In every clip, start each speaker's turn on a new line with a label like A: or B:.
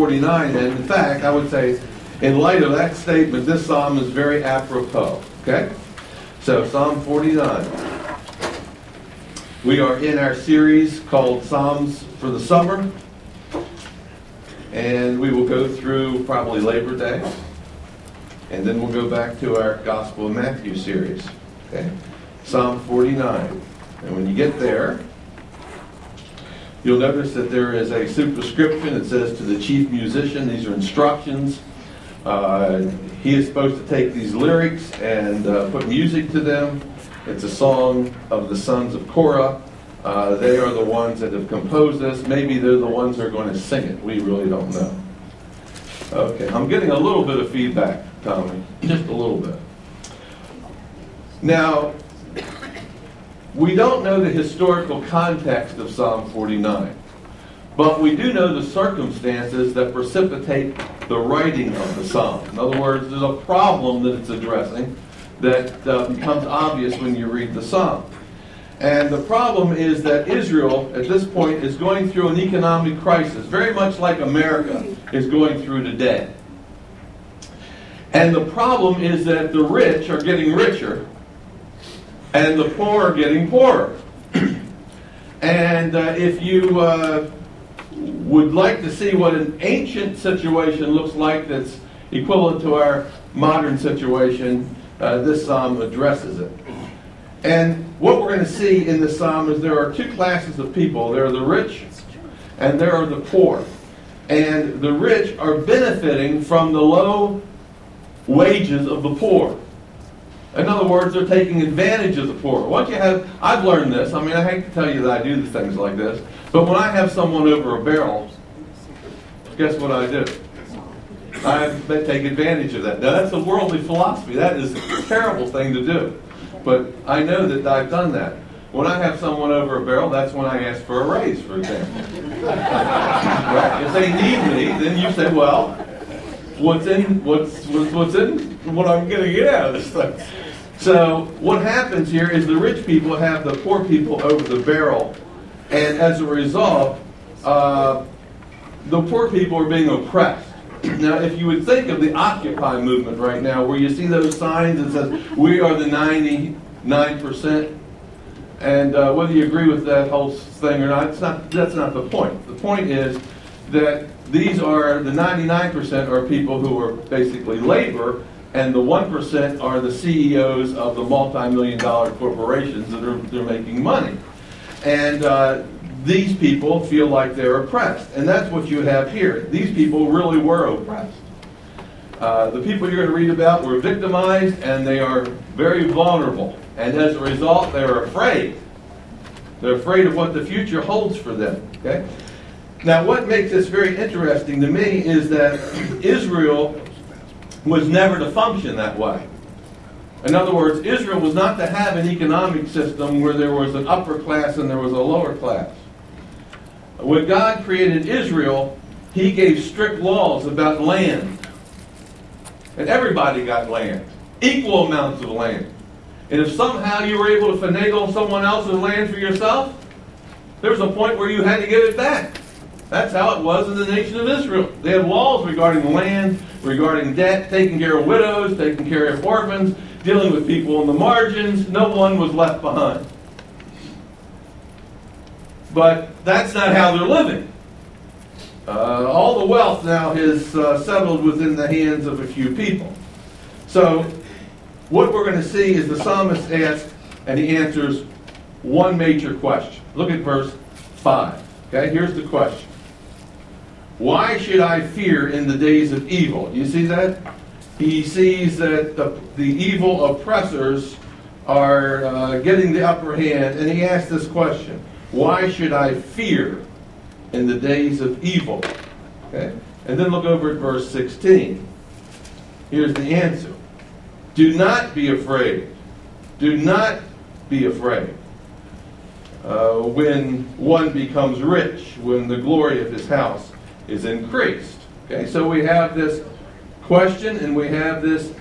A: 49, and in fact, I would say, in light of that statement, this psalm is very apropos. Okay? So, Psalm 49. We are in our series called Psalms for the Summer, and we will go through probably Labor Day, and then we'll go back to our Gospel of Matthew series. Okay? Psalm 49. And when you get there, you'll notice that there is a superscription. It says to the chief musician, these are instructions. Uh, he is supposed to take these lyrics and uh, put music to them. It's a song of the sons of Korah. Uh, they are the ones that have composed this. Maybe they're the ones that are going to sing it. We really don't know. Okay, I'm getting a little bit of feedback, Tommy. Just a little bit. Now, we don't know the historical context of Psalm 49, but we do know the circumstances that precipitate the writing of the psalm. In other words, there's a problem that it's addressing that uh, becomes obvious when you read the psalm. And the problem is that Israel, at this point, is going through an economic crisis, very much like America is going through today. And the problem is that the rich are getting richer and the poor are getting poorer. and uh, if you uh, would like to see what an ancient situation looks like that's equivalent to our modern situation, uh, this psalm addresses it. And what we're going to see in this psalm is there are two classes of people there are the rich and there are the poor. And the rich are benefiting from the low wages of the poor. In other words, they're taking advantage of the poor. Once you have, I've learned this. I mean, I hate to tell you that I do things like this, but when I have someone over a barrel, guess what I do? I take advantage of that. Now, that's a worldly philosophy. That is a terrible thing to do. But I know that I've done that. When I have someone over a barrel, that's when I ask for a raise, for example. right? If they need me, then you say, well, what's in what's what's, what's in what I'm going to get out of this thing. So what happens here is the rich people have the poor people over the barrel, and as a result, uh, the poor people are being oppressed. Now, if you would think of the Occupy movement right now, where you see those signs that says "We are the 99 percent," and uh, whether you agree with that whole thing or not, it's not. That's not the point. The point is that these are the 99% are people who are basically labor and the 1% are the CEOs of the multi-million dollar corporations that are they're making money. And uh, these people feel like they're oppressed. And that's what you have here. These people really were oppressed. Uh, the people you're going to read about were victimized and they are very vulnerable. And as a result, they're afraid. They're afraid of what the future holds for them. Okay? Now, what makes this very interesting to me is that Israel was never to function that way. In other words, Israel was not to have an economic system where there was an upper class and there was a lower class. When God created Israel, He gave strict laws about land. And everybody got land, equal amounts of land. And if somehow you were able to finagle someone else's land for yourself, there was a point where you had to give it back. That's how it was in the nation of Israel. They had laws regarding land, regarding debt, taking care of widows, taking care of orphans, dealing with people on the margins. No one was left behind. But that's not how they're living. Uh, all the wealth now is uh, settled within the hands of a few people. So, what we're going to see is the psalmist asks, and he answers one major question. Look at verse 5. Okay, here's the question why should I fear in the days of evil? You see that? He sees that the, the evil oppressors are uh, getting the upper hand, and he asks this question Why should I fear in the days of evil? Okay? And then look over at verse 16. Here's the answer Do not be afraid. Do not be afraid. Uh, when one becomes rich, when the glory of his house is increased. Okay, so we have this question and we have this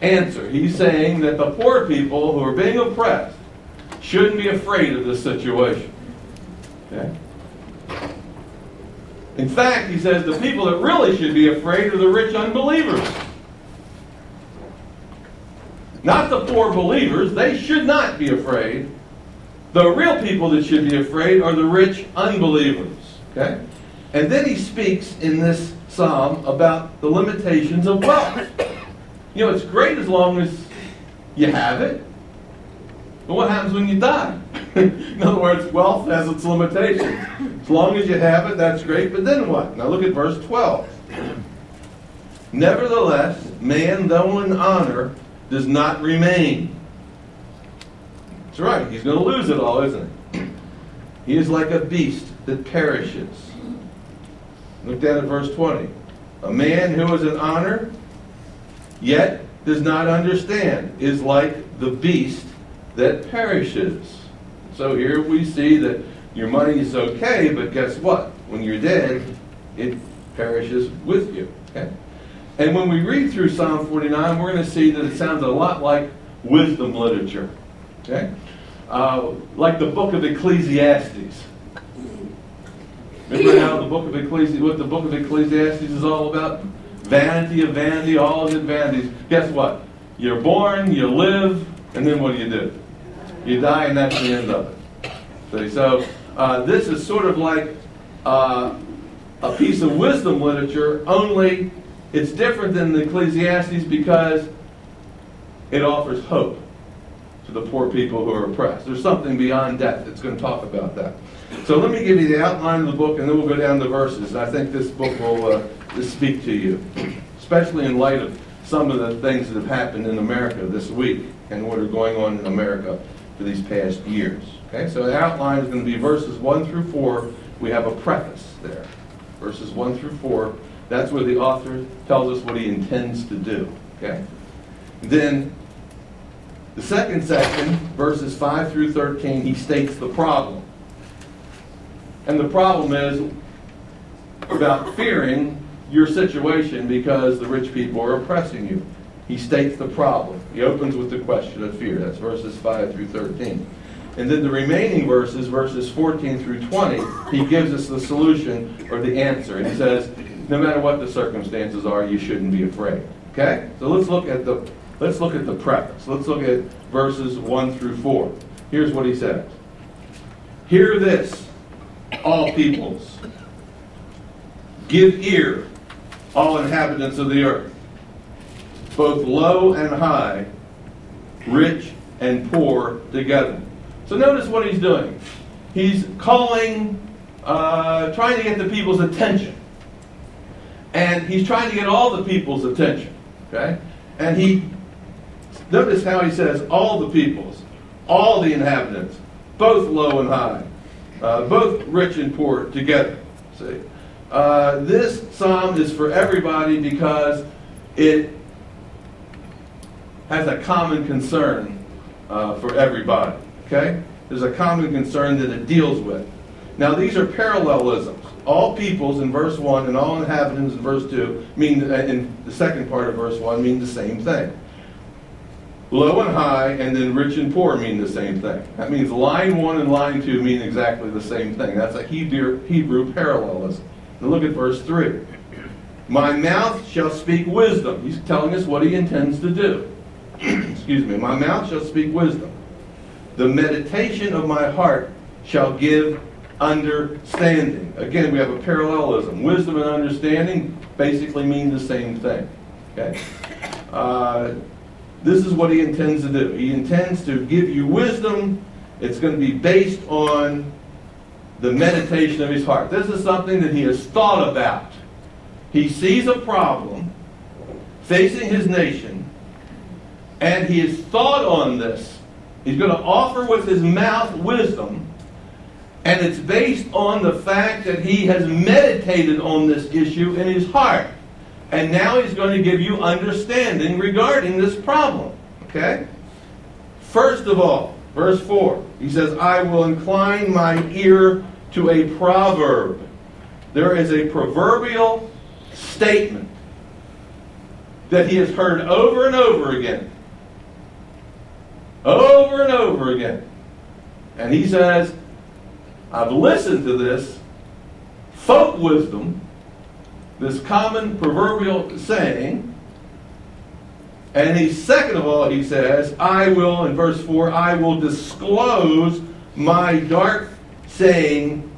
A: answer. He's saying that the poor people who are being oppressed shouldn't be afraid of this situation. Okay? In fact, he says the people that really should be afraid are the rich unbelievers. Not the poor believers, they should not be afraid. The real people that should be afraid are the rich unbelievers. Okay? And then he speaks in this psalm about the limitations of wealth. You know, it's great as long as you have it. But what happens when you die? in other words, wealth has its limitations. As long as you have it, that's great. But then what? Now look at verse 12. Nevertheless, man, though in honor, does not remain. That's right. He's going to lose it all, isn't he? He is like a beast that perishes. Look down at verse 20. A man who is in honor, yet does not understand, is like the beast that perishes. So here we see that your money is okay, but guess what? When you're dead, it perishes with you. Okay? And when we read through Psalm 49, we're going to see that it sounds a lot like wisdom literature. Okay? Uh, like the book of Ecclesiastes. Remember how the book of Ecclesiastes, what the book of Ecclesiastes is all about? Vanity of vanity, all is it vanities. Guess what? You're born, you live, and then what do you do? You die, and that's the end of it. See, so uh, this is sort of like uh, a piece of wisdom literature, only it's different than the Ecclesiastes because it offers hope to the poor people who are oppressed. There's something beyond death that's going to talk about that. So let me give you the outline of the book, and then we'll go down the verses. I think this book will uh, speak to you, especially in light of some of the things that have happened in America this week and what are going on in America for these past years. Okay, so the outline is going to be verses 1 through 4. We have a preface there. Verses 1 through 4 that's where the author tells us what he intends to do. Okay? Then, the second section, verses 5 through 13, he states the problem. And the problem is about fearing your situation because the rich people are oppressing you. He states the problem. He opens with the question of fear. That's verses 5 through 13. And then the remaining verses, verses 14 through 20, he gives us the solution or the answer. And he says, no matter what the circumstances are, you shouldn't be afraid. Okay? So let's look at the let's look at the preface. Let's look at verses 1 through 4. Here's what he says. Hear this, all peoples. Give ear, all inhabitants of the earth, both low and high, rich and poor together. So notice what he's doing. He's calling, uh, trying to get the people's attention. And he's trying to get all the people's attention. Okay? And he, notice how he says all the peoples, all the inhabitants, both low and high, uh, both rich and poor together. See? Uh, this psalm is for everybody because it has a common concern uh, for everybody. Okay? There's a common concern that it deals with. Now, these are parallelisms all peoples in verse 1 and all inhabitants in verse 2 mean, uh, in the second part of verse 1, mean the same thing. Low and high and then rich and poor mean the same thing. That means line 1 and line 2 mean exactly the same thing. That's a Hebrew, Hebrew parallelism. Now look at verse 3. My mouth shall speak wisdom. He's telling us what he intends to do. Excuse me. My mouth shall speak wisdom. The meditation of my heart shall give understanding. Again, we have a parallelism. Wisdom and understanding basically mean the same thing. Okay? Uh, this is what he intends to do. He intends to give you wisdom. It's going to be based on the meditation of his heart. This is something that he has thought about. He sees a problem facing his nation, and he has thought on this. He's going to offer with his mouth wisdom and it's based on the fact that he has meditated on this issue in his heart. And now he's going to give you understanding regarding this problem. Okay? First of all, verse 4, he says, I will incline my ear to a proverb. There is a proverbial statement that he has heard over and over again. Over and over again. And he says, I've listened to this folk wisdom, this common proverbial saying. And he, second of all, he says, I will, in verse 4, I will disclose my dark saying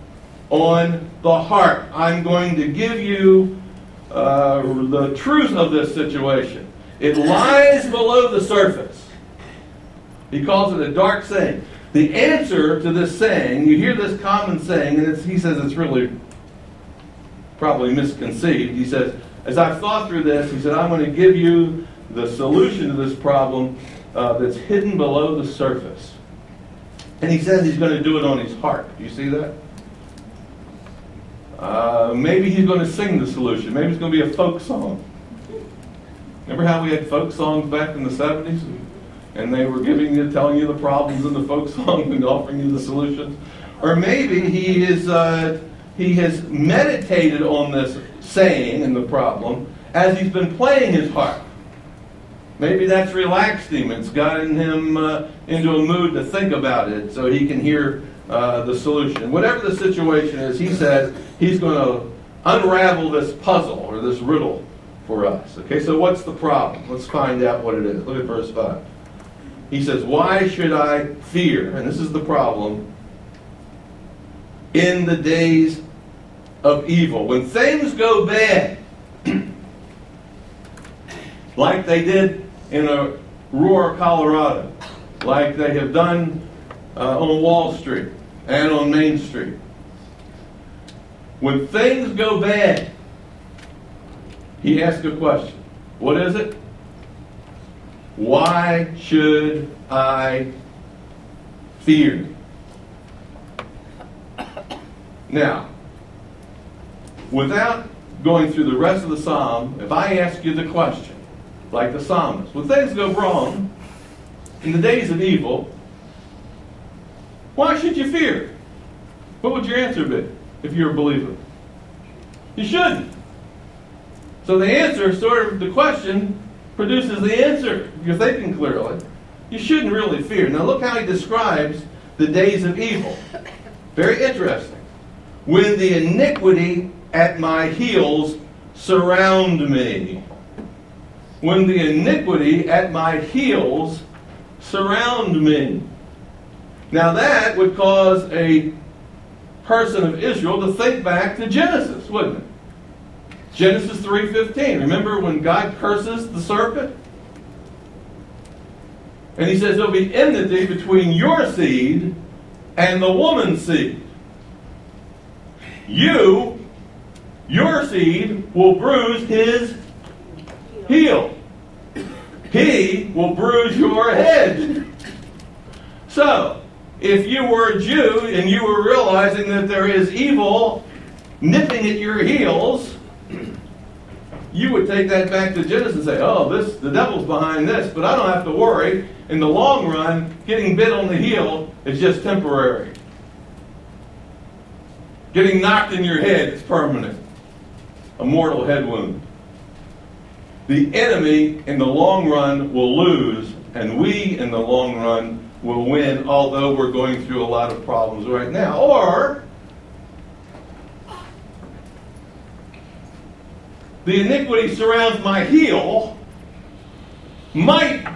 A: on the heart. I'm going to give you uh, the truth of this situation. It lies below the surface. He calls it a dark saying. The answer to this saying, you hear this common saying, and he says it's really probably misconceived. He says, as I've thought through this, he said, I'm going to give you the solution to this problem uh, that's hidden below the surface. And he says he's going to do it on his heart. Do you see that? Uh, maybe he's going to sing the solution. Maybe it's going to be a folk song. Remember how we had folk songs back in the 70s? And they were giving you, telling you the problems in the folk song and offering you the solutions. Or maybe he is, uh, he has meditated on this saying and the problem as he's been playing his harp. Maybe that's relaxed him. It's gotten him uh, into a mood to think about it so he can hear uh, the solution. Whatever the situation is, he says he's going to unravel this puzzle or this riddle for us. Okay, so what's the problem? Let's find out what it is. Look at verse 5. He says, Why should I fear? And this is the problem. In the days of evil. When things go bad, like they did in Aurora, Colorado, like they have done uh, on Wall Street and on Main Street. When things go bad, he asks a question. What is it? Why should I fear? Now, without going through the rest of the psalm, if I ask you the question, like the psalmist, when things go wrong, in the days of evil, why should you fear? What would your answer be if you're a believer? You shouldn't. So the answer, sort of the question, produces the answer. You're thinking clearly. You shouldn't really fear. Now look how he describes the days of evil. Very interesting. When the iniquity at my heels surround me. When the iniquity at my heels surround me. Now that would cause a person of Israel to think back to Genesis, wouldn't it? Genesis 3:15. Remember when God curses the serpent? And he says there'll be enmity between your seed and the woman's seed. You, your seed, will bruise his heel. He will bruise your head. So, if you were a Jew and you were realizing that there is evil nipping at your heels, you would take that back to Genesis and say, oh, this the devil's behind this, but I don't have to worry. In the long run, getting bit on the heel is just temporary. Getting knocked in your head is permanent. A mortal head wound. The enemy in the long run will lose, and we in the long run will win, although we're going through a lot of problems right now. Or the iniquity surrounds my heel might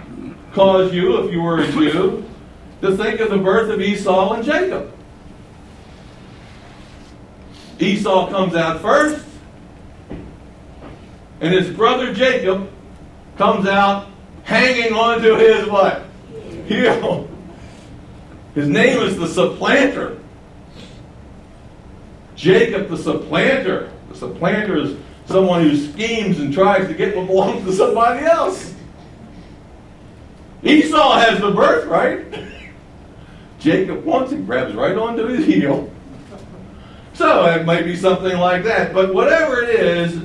A: cause you, if you were a Jew, to think of the birth of Esau and Jacob. Esau comes out first, and his brother Jacob comes out hanging onto his what? Heel. His name is the supplanter. Jacob the supplanter. The supplanter is someone who schemes and tries to get what belongs to somebody else. Esau has the birthright. Jacob wants it, grabs right onto his heel. So it might be something like that. But whatever it is,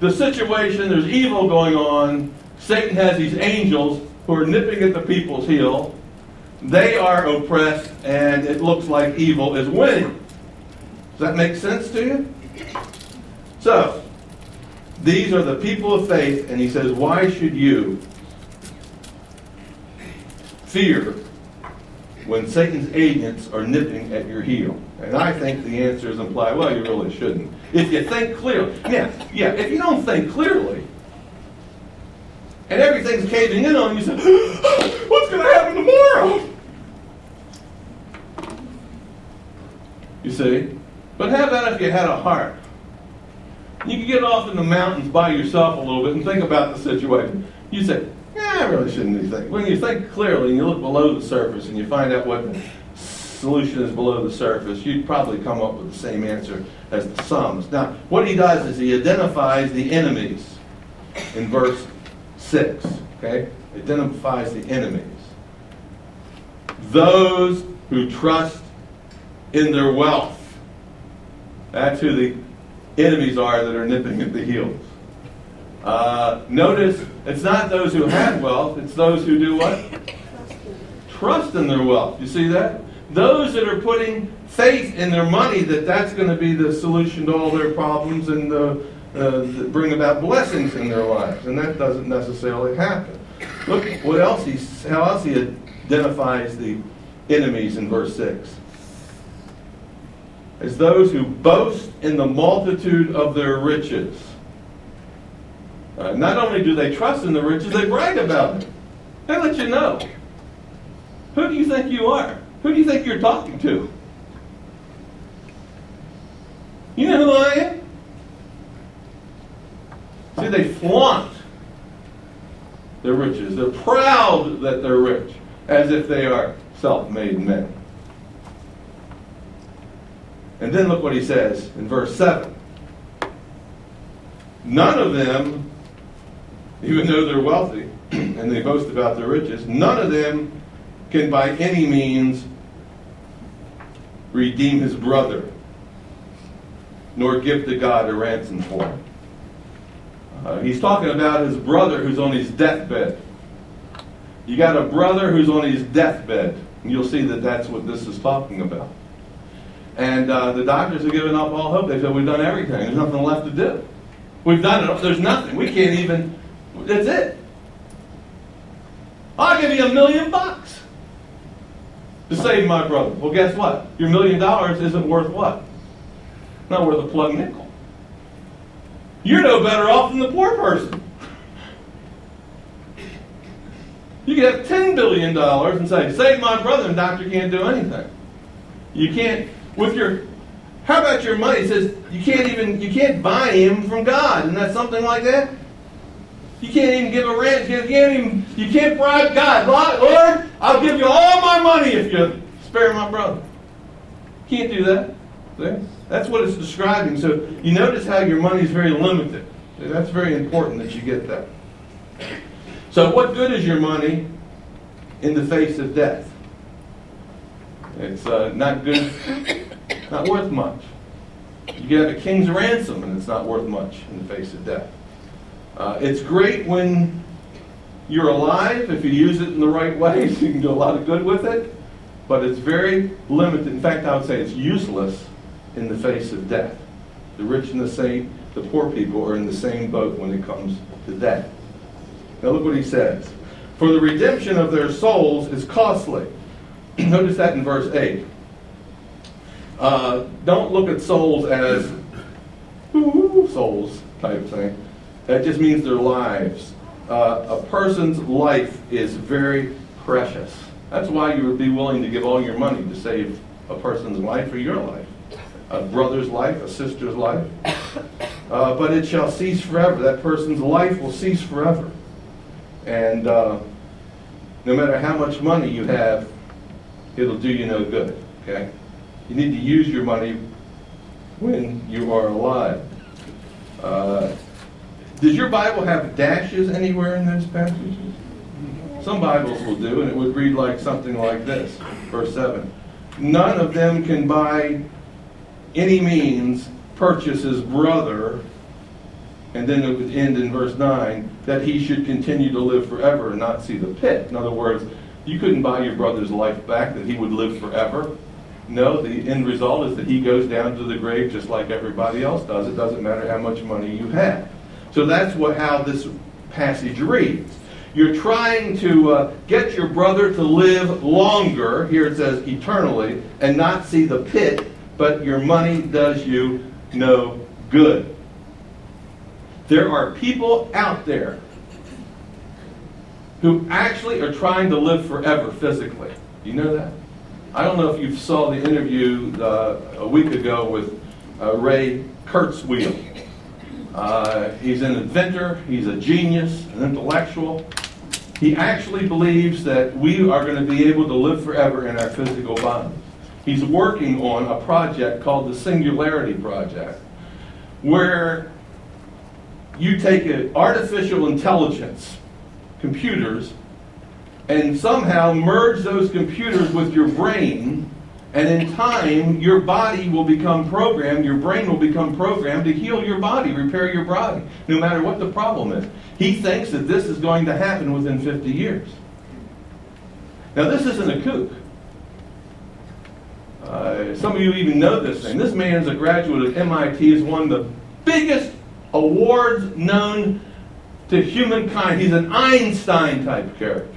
A: the situation, there's evil going on. Satan has these angels who are nipping at the people's heel. They are oppressed, and it looks like evil is winning. Does that make sense to you? So, these are the people of faith, and he says, Why should you fear when Satan's agents are nipping at your heel? And I think the answer is implied, well, you really shouldn't. If you think clearly. Yeah, yeah, if you don't think clearly, and everything's caving in on you, you say, what's going to happen tomorrow? You see? But how about if you had a heart? You could get off in the mountains by yourself a little bit and think about the situation. You say, yeah, I really shouldn't be thinking. When you think clearly and you look below the surface and you find out what solution is below the surface, you'd probably come up with the same answer as the sums. Now, what he does is he identifies the enemies in verse 6. Okay? Identifies the enemies. Those who trust in their wealth. That's who the enemies are that are nipping at the heels. Uh, notice it's not those who have wealth, it's those who do what? Trust in their wealth. You see that? Those that are putting faith in their money that that's going to be the solution to all their problems and uh, uh, bring about blessings in their lives. And that doesn't necessarily happen. Look what else he, how else he identifies the enemies in verse 6 as those who boast in the multitude of their riches. Uh, not only do they trust in the riches, they brag about them. They let you know. Who do you think you are? Who do you think you're talking to? You know who I am? See, they flaunt their riches. They're proud that they're rich, as if they are self made men. And then look what he says in verse 7. None of them, even though they're wealthy and they boast about their riches, none of them can by any means redeem his brother, nor give to God a ransom for him. Uh, he's talking about his brother who's on his deathbed. You got a brother who's on his deathbed. And you'll see that that's what this is talking about. And uh, the doctors have given up all hope. They said, We've done everything. There's nothing left to do. We've done it. There's nothing. We can't even. That's it. I'll give you a million bucks to save my brother. Well, guess what? Your million dollars isn't worth what? Not worth a plug nickel. You're no better off than the poor person. You could have $10 billion and say, save my brother, and doctor can't do anything. You can't with your how about your money? It says you can't even you can't buy him from God. Isn't that something like that? You can't even give a rent. You can't even you can't bribe God. Lord, I'll give you all my money if you spare my brother. Can't do that. See? That's what it's describing. So you notice how your money is very limited. See, that's very important that you get that. So what good is your money in the face of death? It's uh, not good, not worth much. You get a king's ransom, and it's not worth much in the face of death. Uh, it's great when you're alive if you use it in the right way, you can do a lot of good with it. But it's very limited. In fact, I would say it's useless in the face of death. The rich and the saint, the poor people are in the same boat when it comes to death. Now look what he says. For the redemption of their souls is costly. Notice that in verse 8. Uh, don't look at souls as souls type thing. That just means their lives. Uh, a person's life is very precious. That's why you would be willing to give all your money to save a person's life or your life, a brother's life, a sister's life. Uh, but it shall cease forever. That person's life will cease forever. And uh, no matter how much money you have, it'll do you no good. Okay? You need to use your money when you are alive. Uh, does your Bible have dashes anywhere in those passages? Some Bibles will do, and it would read like something like this, verse 7. None of them can by any means purchase his brother, and then it would end in verse 9, that he should continue to live forever and not see the pit. In other words, you couldn't buy your brother's life back, that he would live forever. No, the end result is that he goes down to the grave just like everybody else does. It doesn't matter how much money you have. So that's what how this passage reads. You're trying to uh, get your brother to live longer, here it says eternally, and not see the pit, but your money does you no good. There are people out there who actually are trying to live forever physically. You know that? I don't know if you saw the interview uh, a week ago with uh, Ray Kurzweil. Uh, he's an inventor, he's a genius, an intellectual. He actually believes that we are going to be able to live forever in our physical bodies. He's working on a project called the Singularity Project, where you take an artificial intelligence, computers, and somehow merge those computers with your brain and in time, your body will become programmed, your brain will become programmed to heal your body, repair your body, no matter what the problem is. He thinks that this is going to happen within 50 years. Now, this isn't a kook. Uh, some of you even know this thing. This man is a graduate of MIT, one of the biggest awards known to humankind. He's an Einstein type character.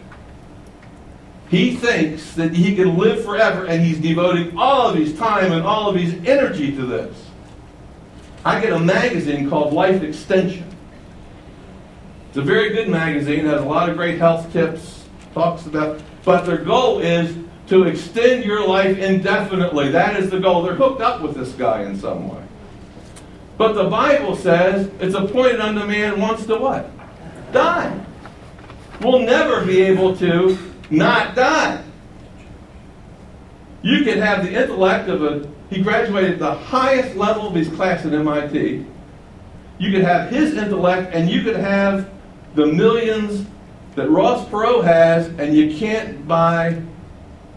A: He thinks that he can live forever, and he's devoting all of his time and all of his energy to this. I get a magazine called Life Extension. It's a very good magazine, has a lot of great health tips, talks about, but their goal is to extend your life indefinitely. That is the goal. They're hooked up with this guy in some way. But the Bible says it's appointed unto man wants to what? Die. We'll never be able to not die. You could have the intellect of a, he graduated the highest level of his class at MIT. You could have his intellect and you could have the millions that Ross Perot has, and you can't buy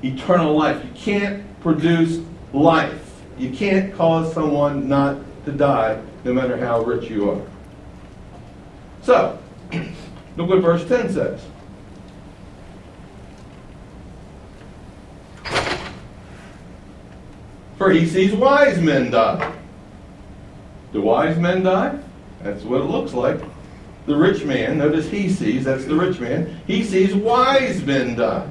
A: eternal life. You can't produce life. You can't cause someone not to die, no matter how rich you are. So, look what verse 10 says. For he sees wise men die. Do wise men die? That's what it looks like. The rich man, notice he sees, that's the rich man, he sees wise men die.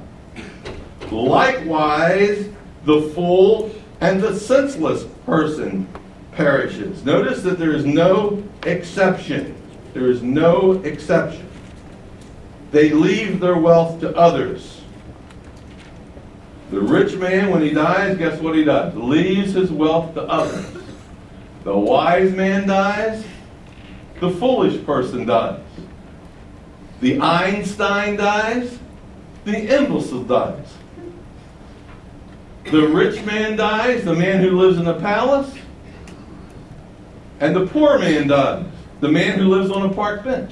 A: Likewise, the fool and the senseless person perishes. Notice that there is no exception. There is no exception. They leave their wealth to others. The rich man, when he dies, guess what he does? Leaves his wealth to others. The wise man dies, the foolish person dies. The Einstein dies, the imbecile dies. The rich man dies, the man who lives in a palace, and the poor man dies, the man who lives on a park bench.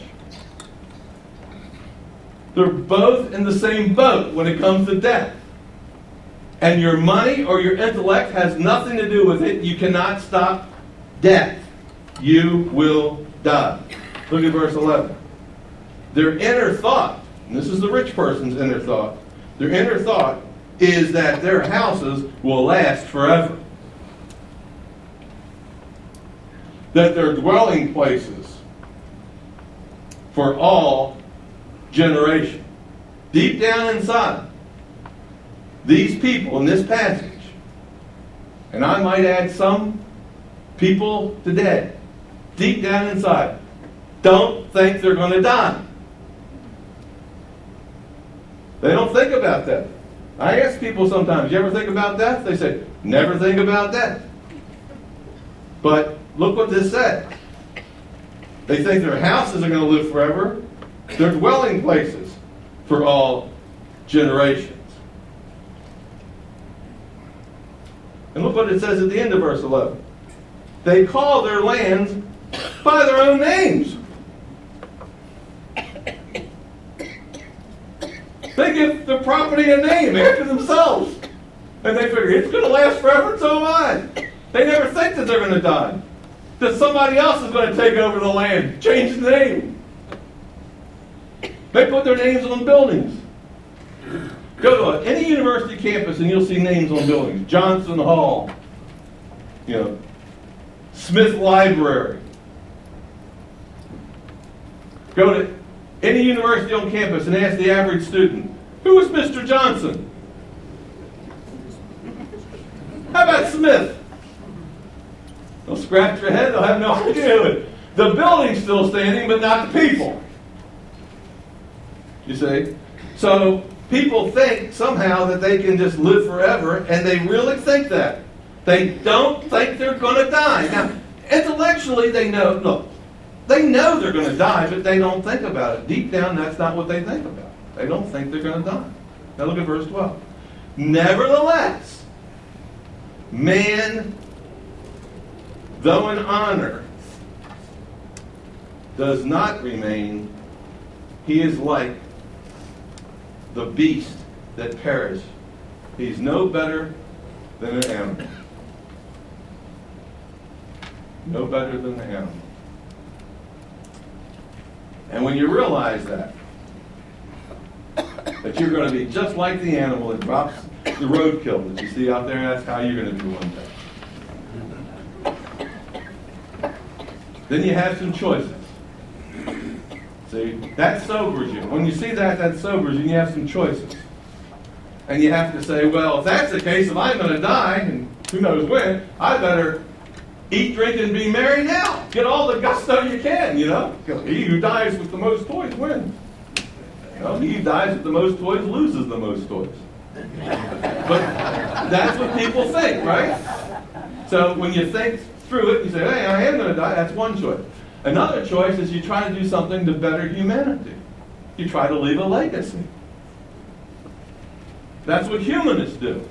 A: They're both in the same boat when it comes to death and your money or your intellect has nothing to do with it, you cannot stop death. You will die. Look at verse 11. Their inner thought, this is the rich person's inner thought, their inner thought is that their houses will last forever. That they're dwelling places for all generation. Deep down inside, these people in this passage, and I might add some people today, deep down inside, don't think they're going to die. They don't think about that. I ask people sometimes, you ever think about death? They say, never think about death. But look what this said. They think their houses are going to live forever, their dwelling places for all generations. And look what it says at the end of verse 11. They call their lands by their own names. They give the property a name after themselves. And they figure it's going to last forever, so am I. They never think that they're going to die. That somebody else is going to take over the land, change the name. They put their names on buildings. Go to any university campus and you'll see names on buildings. Johnson Hall, you know, Smith Library. Go to any university on campus and ask the average student, who is Mr. Johnson? How about Smith? They'll scratch their head, they'll have no idea. The building's still standing, but not the people. You see? So people think somehow that they can just live forever, and they really think that. They don't think they're going to die. Now, intellectually, they know, look, they know they're going to die, but they don't think about it. Deep down, that's not what they think about. They don't think they're going to die. Now look at verse 12. Nevertheless, man, though in honor, does not remain, he is like the beast that perish. He's no better than an animal. No better than the animal. And when you realize that, that you're going to be just like the animal that drops the roadkill that you see out there, that's how you're going to be one day. Then you have some choices. See, that sobers you. When you see that, that sobers you, and you have some choices. And you have to say, well, if that's the case, if I'm going to die, and who knows when, I better eat, drink, and be merry now. Get all the gusto you can, you know. He who dies with the most toys wins. You he who dies with the most toys loses the most toys. But that's what people think, right? So when you think through it, you say, hey, I am going to die. That's one choice. Another choice is you try to do something to better humanity. You try to leave a legacy. That's what humanists do.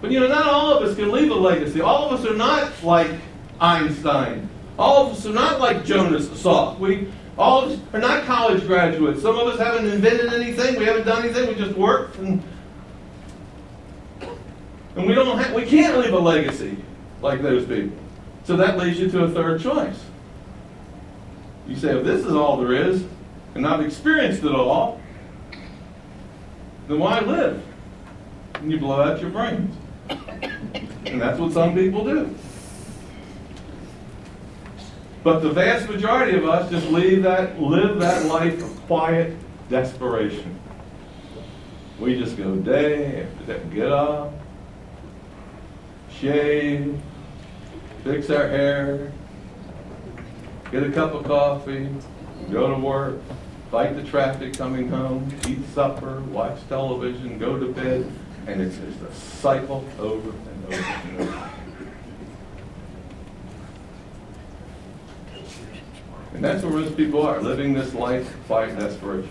A: But you know, not all of us can leave a legacy. All of us are not like Einstein. All of us are not like Jonas Salk. We all of us are not college graduates. Some of us haven't invented anything. We haven't done anything. We just worked and and we don't have, we can't leave a legacy like those people. So that leads you to a third choice. You say, if this is all there is, and I've experienced it all, then why live? And you blow out your brains. And that's what some people do. But the vast majority of us just leave that, live that life of quiet desperation. We just go day after day, get up, shave, fix our hair, get a cup of coffee, go to work, fight the traffic coming home, eat supper, watch television, go to bed, and it's just a cycle over and over and over. And that's where most people are, living this life quiet desperation.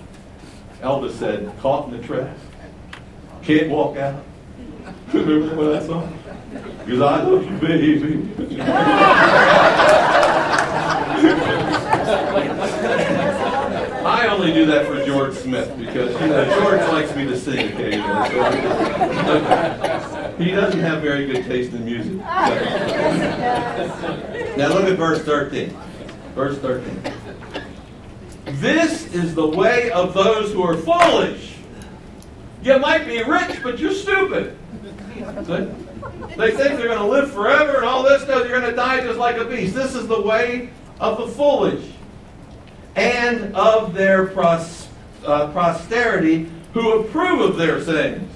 A: Elvis said, caught in the trap, can't walk out. Remember that song? Because I love you, baby. I only do that for George Smith because you know George likes me to sing occasionally. So he doesn't have very good taste in music. Now look at verse 13. Verse 13. This is the way of those who are foolish. You might be rich, but you're stupid. They think they're going to live forever and all this stuff. You're going to die just like a beast. This is the way of the foolish and of their pros, uh, posterity who approve of their sayings.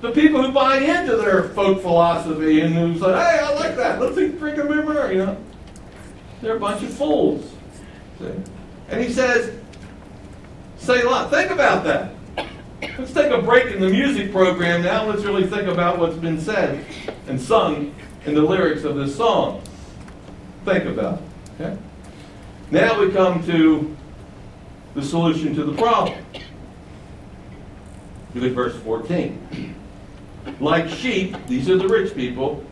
A: The people who buy into their folk philosophy and who say, hey, I like that. Let's eat, drink, and be merry. You know? They're a bunch of fools. See? And he says, say a lot. Think about that. Let's take a break in the music program now. Let's really think about what's been said and sung in the lyrics of this song. Think about it. Okay? Now we come to the solution to the problem. Look at verse 14. Like sheep, these are the rich people,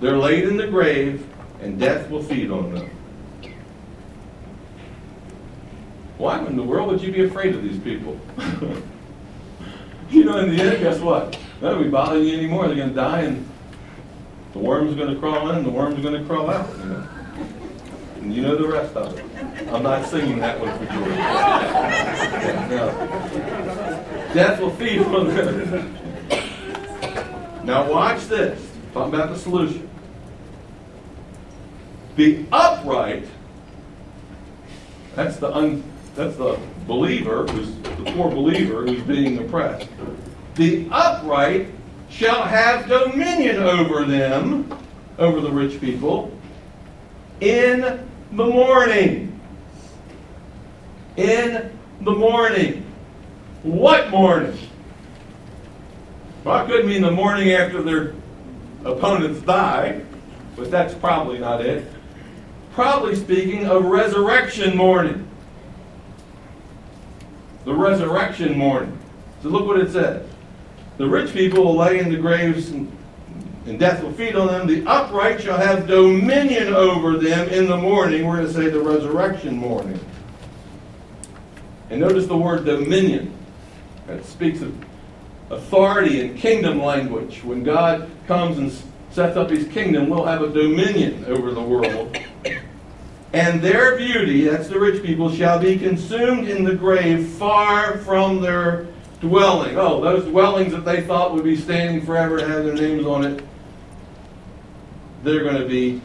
A: they're laid in the grave, and death will feed on them. Why in the world would you be afraid of these people? you know, in the end, guess what? None will be bothering you anymore. They're going to die, and the worm's are going to crawl in, and the worm's are going to crawl out. You know? And you know the rest of it. I'm not singing that one for George. no. Death will feed on them. now watch this. Talking about the solution. The upright, that's the un, That's the believer, who's the poor believer who's being oppressed. The upright shall have dominion over them, over the rich people, in the morning. In the morning. What morning? Well, it could mean the morning after their opponents die, but that's probably not it. Probably speaking of resurrection morning. The resurrection morning. So look what it says. The rich people will lay in the graves and, death will feed on them. The upright shall have dominion over them in the morning. We're going to say the resurrection morning. And notice the word dominion. That speaks of authority and kingdom language. When God comes and sets up his kingdom, we'll have a dominion over the world. And their beauty, that's the rich people, shall be consumed in the grave far from their dwelling. Oh, those dwellings that they thought would be standing forever and have their names on it, they're going to be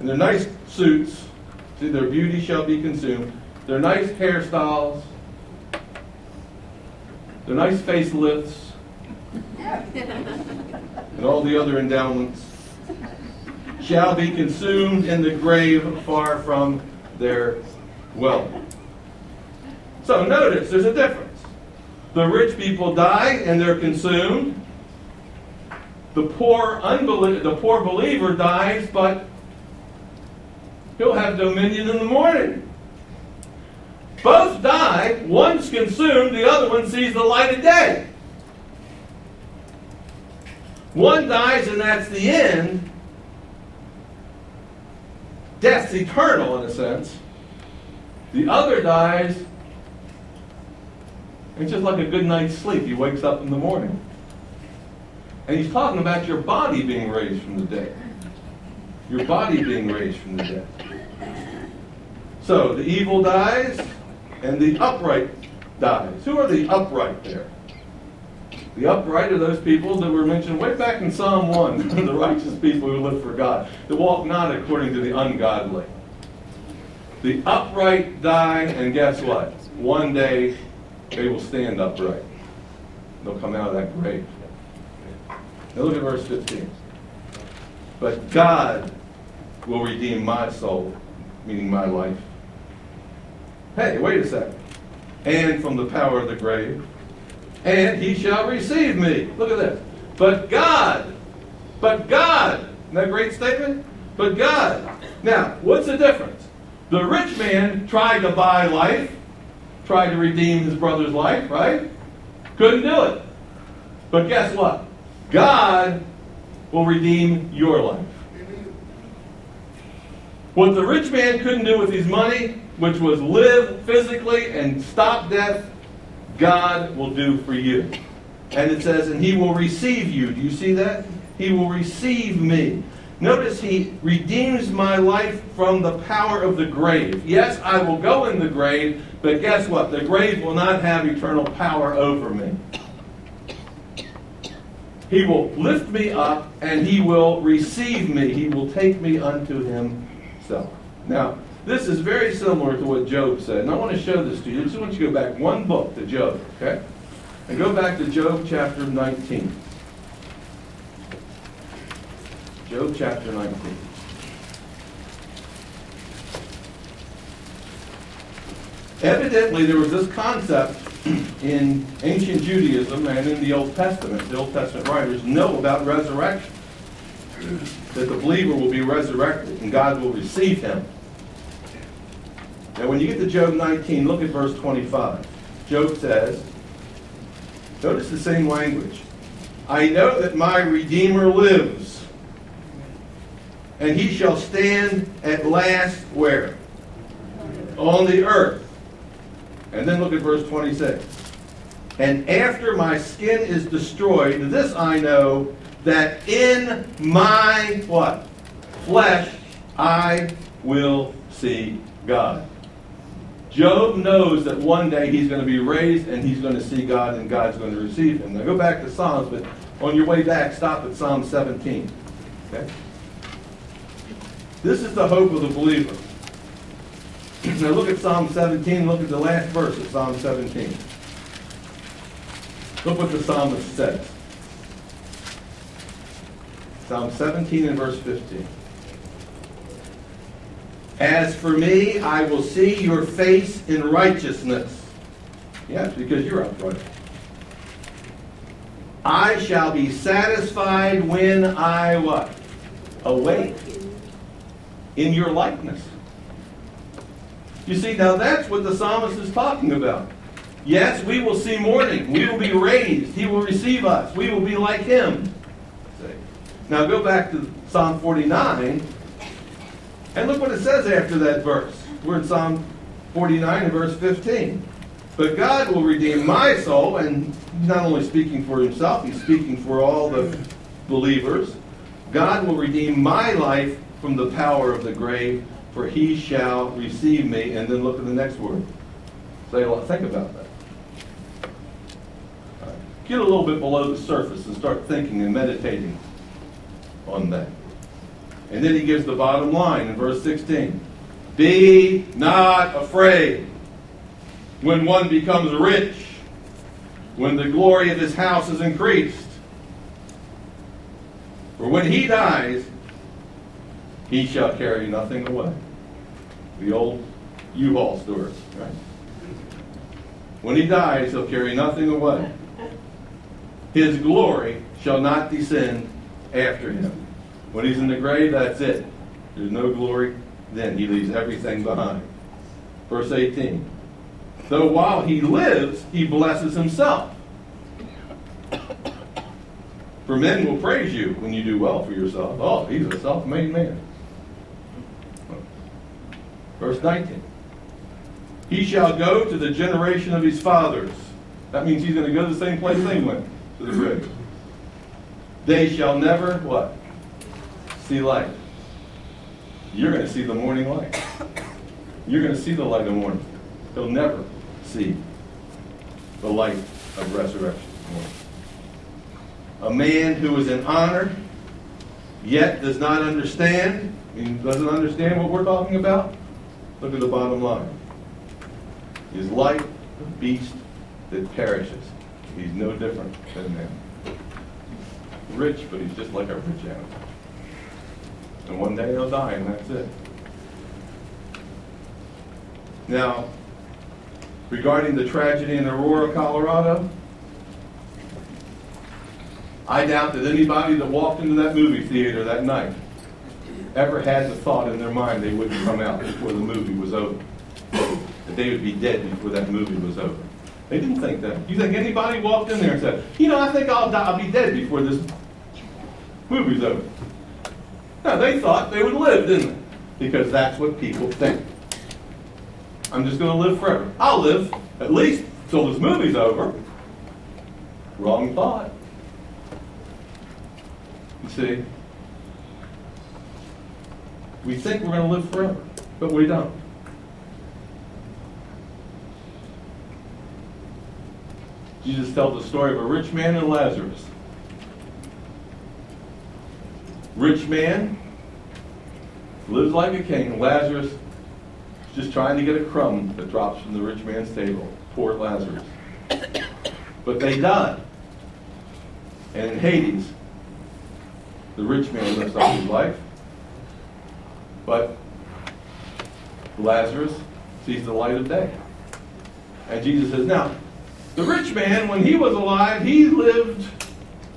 A: in their nice suits. See, their beauty shall be consumed. Their nice hairstyles, their nice facelifts, and all the other endowments shall be consumed in the grave far from their wealth. So notice there's a difference. The rich people die and they're consumed. The poor unbelie- the poor believer dies, but he'll have dominion in the morning. Both die, one's consumed, the other one sees the light of day. One dies and that's the end. Death's eternal in a sense. The other dies it's just like a good night's sleep. He wakes up in the morning. And he's talking about your body being raised from the dead. Your body being raised from the dead. So the evil dies and the upright dies. Who are the upright there? The upright are those people that were mentioned way back in Psalm 1, the righteous people who live for God, that walk not according to the ungodly. The upright die, and guess what? One day they will stand upright. They'll come out of that grave. Now look at verse 15. But God will redeem my soul, meaning my life. Hey, wait a second. And from the power of the grave. And he shall receive me. Look at this. But God, but God. Isn't that a great statement? But God. Now, what's the difference? The rich man tried to buy life tried to redeem his brother's life, right? Couldn't do it. But guess what? God will redeem your life. What the rich man couldn't do with his money, which was live physically and stop death, God will do for you. And it says, and he will receive you. Do you see that? He will receive me. Notice he redeems my life from the power of the grave. Yes, I will go in the grave, but guess what? The grave will not have eternal power over me. He will lift me up and he will receive me. He will take me unto himself. Now, this is very similar to what Job said. And I want to show this to you. I just want you to go back one book to Job, okay? And go back to Job chapter 19. Job chapter 19. Evidently, there was this concept in ancient Judaism and in the Old Testament. The Old Testament writers know about resurrection. That the believer will be resurrected and God will receive him. Now, when you get to Job 19, look at verse 25. Job says, notice the same language. I know that my Redeemer lives and he shall stand at last where? On the earth. And then look at verse 26. And after my skin is destroyed, this I know that in my what? Flesh I will see God. Job knows that one day he's going to be raised and he's going to see God and God's going to receive him. Now go back to Psalms, but on your way back, stop at Psalm 17. Okay? This is the hope of the believer. Now look at Psalm 17, look at the last verse of Psalm 17. Look what the psalmist says. Psalm 17 and verse 15. As for me, I will see your face in righteousness. Yes, because you're upright. I shall be satisfied when I what? Awake in your likeness. You see, now that's what the psalmist is talking about. Yes, we will see morning. We will be raised. He will receive us. We will be like him. Now go back to Psalm 49 and look what it says after that verse. We're in Psalm 49 and verse 15. But God will redeem my soul, and he's not only speaking for himself, he's speaking for all the believers. God will redeem my life from the power of the grave, for he shall receive me. And then look at the next word. Say, think about that. Get a little bit below the surface and start thinking and meditating on that. And then he gives the bottom line in verse 16 Be not afraid when one becomes rich, when the glory of his house is increased. For when he dies, he shall carry nothing away. The old U-Haul story, right? When he dies, he'll carry nothing away. His glory shall not descend after him. When he's in the grave, that's it. There's no glory then. He leaves everything behind. Verse 18. Though while he lives, he blesses himself. For men will praise you when you do well for yourself. Oh, he's a self made man. Verse 19. He shall go to the generation of his fathers. That means he's going to go to the same place they went, to the grave. They shall never, what? See light. You're going to see the morning light. You're going to see the light of the morning. He'll never see the light of resurrection. A man who is in honor, yet does not understand, I mean, doesn't understand what we're talking about, look at the bottom line. Is like a beast that perishes. He's no different than man. Rich, but he's just like a rich animal. And one day he'll die, and that's it. Now, regarding the tragedy in Aurora, Colorado, I doubt that anybody that walked into that movie theater that night ever had the thought in their mind they wouldn't come out before the movie was over. That they would be dead before that movie was over. They didn't think that. You think anybody walked in there and said, you know, I think I'll, die, I'll be dead before this movie's over. No, they thought they would live, didn't they? Because that's what people think. I'm just going to live forever. I'll live at least till this movie's over. Wrong thought. You see? We think we're going to live forever, but we don't. Jesus tells the story of a rich man and Lazarus. Rich man lives like a king. Lazarus is just trying to get a crumb that drops from the rich man's table. Poor Lazarus. But they die. And in Hades, the rich man lives up his life. But Lazarus sees the light of day. And Jesus says, Now, the rich man, when he was alive, he lived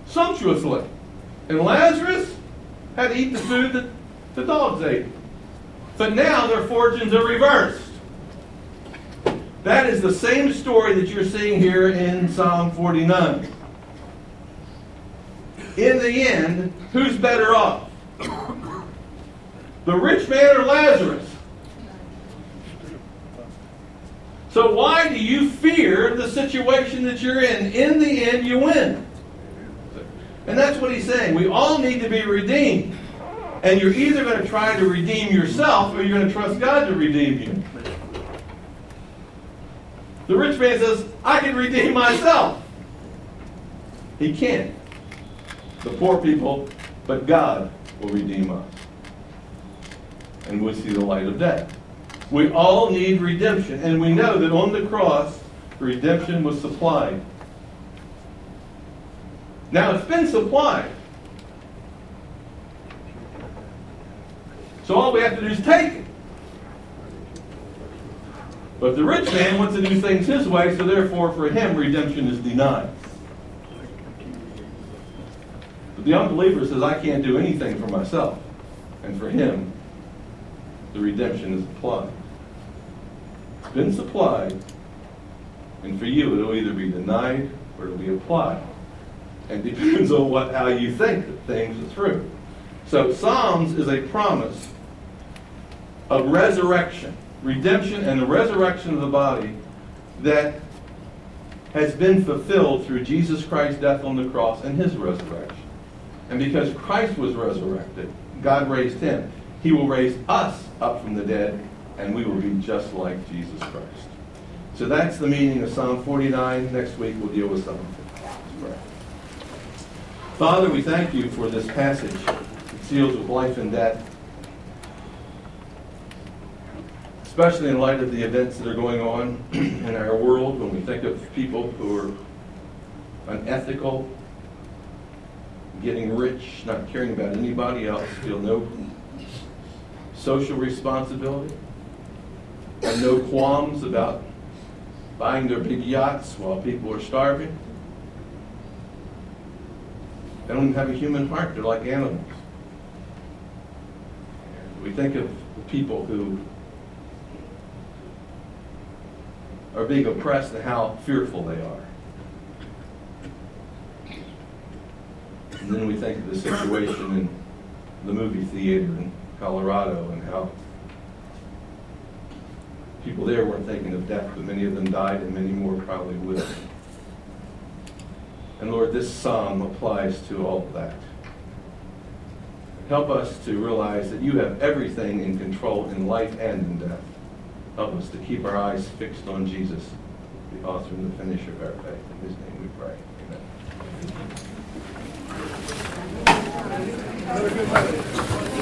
A: sumptuously. And Lazarus had to eat the food that the dogs ate. But now their fortunes are reversed. That is the same story that you're seeing here in Psalm 49. In the end, who's better off? The rich man or Lazarus? So why do you fear the situation that you're in? In the end, you win. And that's what he's saying. We all need to be redeemed. And you're either going to try to redeem yourself or you're going to trust God to redeem you. The rich man says, I can redeem myself. He can't. The poor people, but God will redeem us. And we'll see the light of day. We all need redemption, and we know that on the cross, redemption was supplied. Now it's been supplied. So all we have to do is take it. But the rich man wants to do things his way, so therefore for him redemption is denied. But the unbeliever says, I can't do anything for myself. And for him, the redemption is applied. It's been supplied, and for you it'll either be denied or it'll be applied. And depends on what how you think that things are through. So Psalms is a promise of resurrection, redemption and the resurrection of the body that has been fulfilled through Jesus Christ's death on the cross and his resurrection. And because Christ was resurrected, God raised him. He will raise us up from the dead, and we will be just like Jesus Christ. So that's the meaning of Psalm 49. Next week we'll deal with Psalm 50. Father, we thank you for this passage. It deals with life and death. especially in light of the events that are going on in our world when we think of people who are unethical, getting rich, not caring about anybody else, feel no social responsibility, and no qualms about buying their big yachts while people are starving. They don't have a human heart, they're like animals. We think of people who are being oppressed and how fearful they are. And then we think of the situation in the movie theater in Colorado and how people there weren't thinking of death, but many of them died and many more probably will. And Lord, this psalm applies to all of that. Help us to realize that you have everything in control in life and in death. Help us to keep our eyes fixed on Jesus, the author and the finisher of our faith. In his name we pray. Amen.